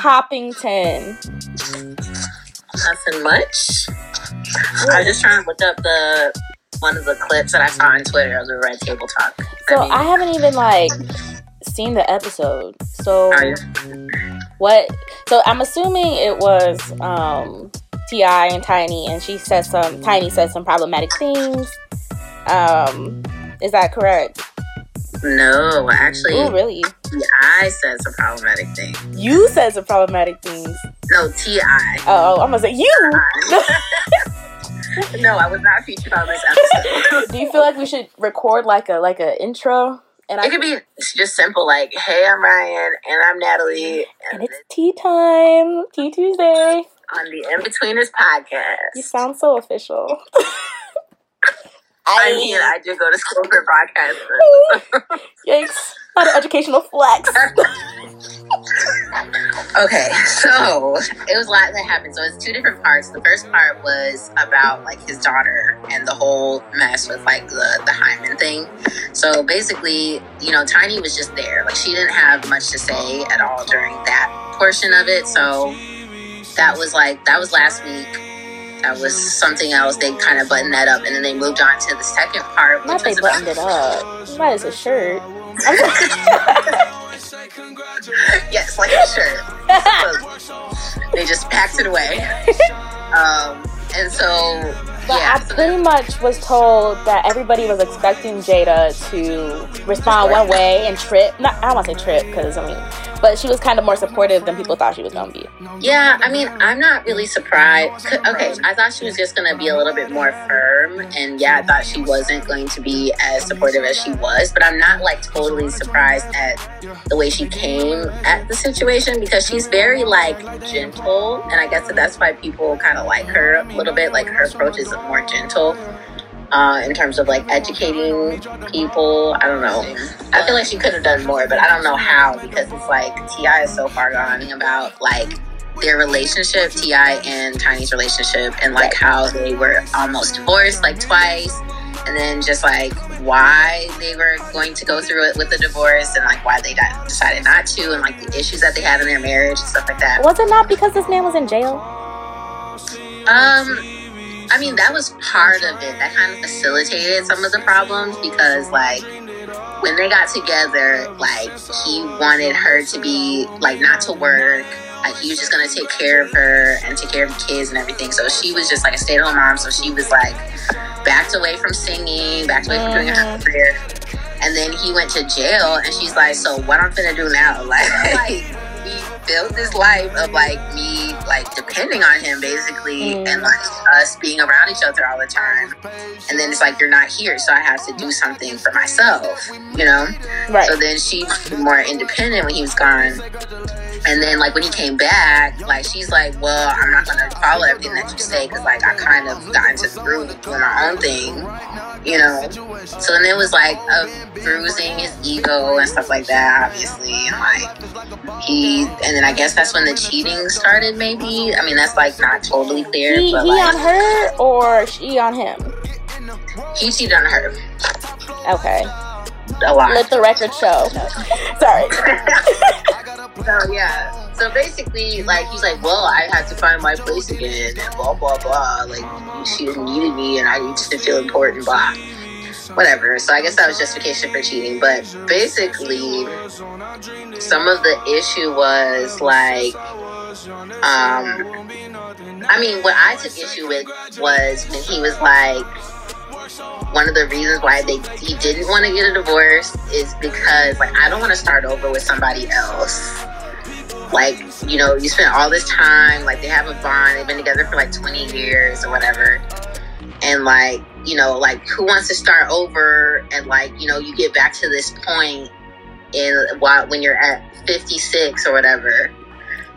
Poppington. Nothing much. I was just trying to look up the one of the clips that I saw on Twitter of the Red Table Talk. So mean, I haven't even like seen the episode. So what? So I'm assuming it was um, TI and Tiny, and she said some. Tiny said some problematic things. Um, is that correct? No, actually, Oh, really? I said some problematic thing. You said some problematic things. No, TI. Oh, oh, I'm gonna say you. no, I was not featured on this episode. Do you feel like we should record like a like a intro? And it I could be just simple, like, "Hey, I'm Ryan, and I'm Natalie, and it's tea time, tea Tuesday. on the In Betweeners podcast." You sound so official. I mean, I did go to school for broadcasting. Yikes! Not an educational flex. Okay, so it was a lot that happened. So it's two different parts. The first part was about like his daughter and the whole mess with like the the hymen thing. So basically, you know, Tiny was just there. Like she didn't have much to say at all during that portion of it. So that was like that was last week. That was something else. They kind of buttoned that up, and then they moved on to the second part, Not they buttoned it up. That is a shirt. Yes, like a shirt. they just packed it away. Um, and so, But yeah, I pretty much was told that everybody was expecting Jada to respond one way and trip. Not, I don't want to say trip because I mean, but she was kind of more supportive than people thought she was gonna be. yeah, I mean, I'm not really surprised. Okay, I thought she was just gonna be a little bit more firm, and yeah, I thought she wasn't going to be as supportive as she was. But I'm not like totally surprised at the way she came at the situation because she's very like gentle, and I guess that that's why people kind of like her a little bit. Like her approach is more gentle. Uh, in terms of like educating people, I don't know. I feel like she could have done more, but I don't know how because it's like TI is so far gone about like their relationship, TI and Tiny's relationship, and like how they were almost divorced like twice, and then just like why they were going to go through it with the divorce, and like why they decided not to, and like the issues that they had in their marriage and stuff like that. Was it not because this man was in jail? Um, I mean, that was part of it. That kind of facilitated some of the problems because, like, when they got together, like, he wanted her to be, like, not to work. Like, he was just gonna take care of her and take care of the kids and everything. So she was just like a stay at home mom. So she was like backed away from singing, backed away from doing her career. And then he went to jail, and she's like, "So what I'm gonna do now?" Like, built this life of like me, like depending on him, basically, Mm. and like us being around each other all the time. And then it's like you're not here, so I have to do something for myself, you know. Right. So then she more independent when he was gone. And then, like, when he came back, like, she's like, well, I'm not to follow everything that you say because, like, I kind of got into the groove of doing my own thing, you know? So then it was, like, a bruising his ego and stuff like that, obviously. And, like, he, and then I guess that's when the cheating started, maybe. I mean, that's, like, not totally clear, he, but, he like, on her or she on him? he cheated on her Okay. a lot. Let the record show. Sorry. So yeah. So basically, like he's like, well, I had to find my place again, and blah blah blah. Like she needed me, and I need to feel important. Blah. Whatever. So I guess that was justification for cheating. But basically, some of the issue was like, um, I mean, what I took issue with was when he was like, one of the reasons why they he didn't want to get a divorce is because like I don't want to start over with somebody else. Like you know, you spent all this time, like they have a bond, they've been together for like twenty years or whatever, and like you know, like who wants to start over and like you know you get back to this point in while when you're at fifty six or whatever,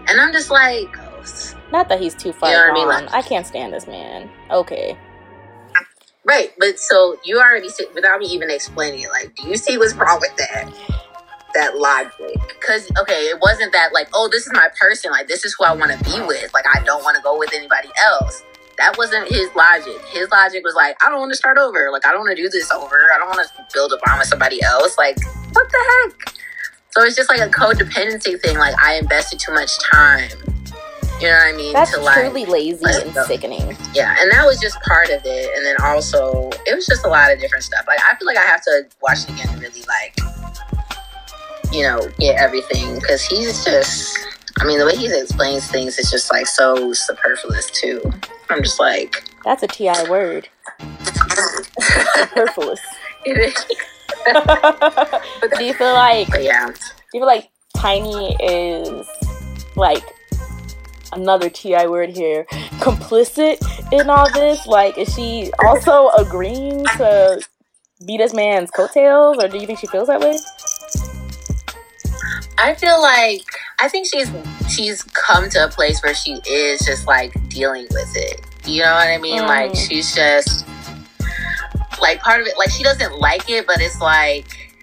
and I'm just like. Not that he's too far You know what I mean? gone. Like- I can't stand this man. Okay. Right, but so you already see without me even explaining it. Like, do you see what's wrong with that? That logic? Because okay, it wasn't that like, oh, this is my person. Like, this is who I want to be with. Like, I don't want to go with anybody else. That wasn't his logic. His logic was like, I don't want to start over. Like, I don't want to do this over. I don't want to build a bond with somebody else. Like, what the heck? So it's just like a codependency thing. Like I invested too much time. You know what I mean? That's to truly like, lazy and go. sickening. yeah, and that was just part of it. And then also, it was just a lot of different stuff. Like I feel like I have to watch it again to really like, you know, get everything because he's just. I mean, the way he explains things is just like so superfluous too. I'm just like, That's a TI word. Superfluous. it is. do you feel like But yeah, do you feel like Tiny is like another TI word here, complicit in all this? Like, is she also agreeing to be this man's coattails, or do you think she feels that way? I feel like I think she's she's come to a place where she is just like dealing with it. You know what I mean? Mm. Like she's just like part of it. Like she doesn't like it, but it's like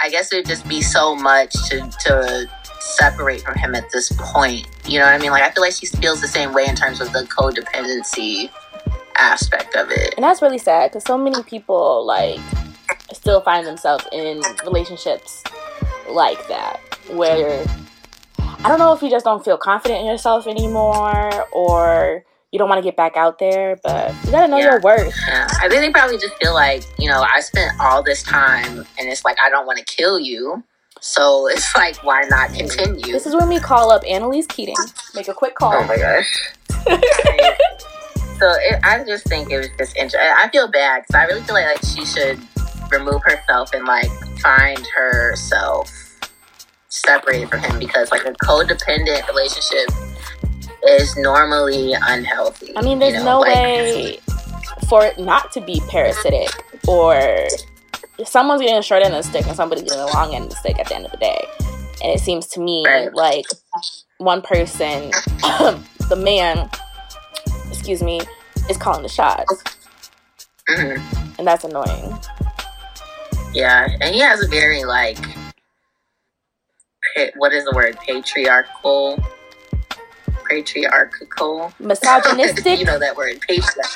I guess it would just be so much to to separate from him at this point. You know what I mean? Like I feel like she feels the same way in terms of the codependency aspect of it. And that's really sad because so many people like still find themselves in relationships like that, where I don't know if you just don't feel confident in yourself anymore, or you don't want to get back out there, but you gotta know Yeah. your worth. Yeah. I think they probably just feel like, you know, I spent all this time and it's like I don't want to kill you. So it's like why not continue? This is when we call up Annalise Keating, make a quick call. Oh my gosh. so it, I just think it was just interesting. I feel bad because I really feel like, like she should remove herself and like find herself separated from him because like a codependent relationship is normally unhealthy. I mean, there's you know, no like- way for it not to be parasitic, or someone's getting a short end of the stick and somebody's getting a long end of the stick at the end of the day. And it seems to me like one person, the man, excuse me, is calling the shots, Mhm. and that's annoying. Yeah, and he has a very like, what is the word? Patriarchal, patriarchal. Misogynistic. you know that word, patriarch.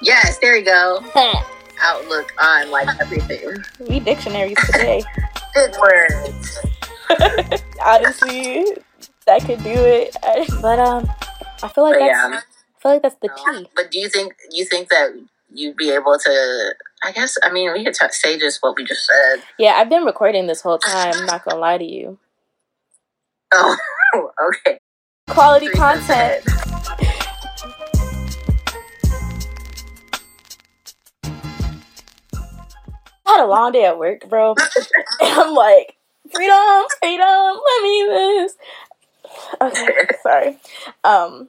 Yes, there you go. Outlook on like everything. we dictionaries today. Good words. Honestly, that could do it. But um, I feel like But that's yeah, I feel like that's the key. but do you think you think that you'd be able to? I guess I mean we could t- say just what we just said. Yeah, I've been recording this whole time. I'm not gonna lie to you. Oh, okay. Quality Three content. A long day at work, bro. I'm like, freedom, freedom, let me this. Okay, sorry. Um,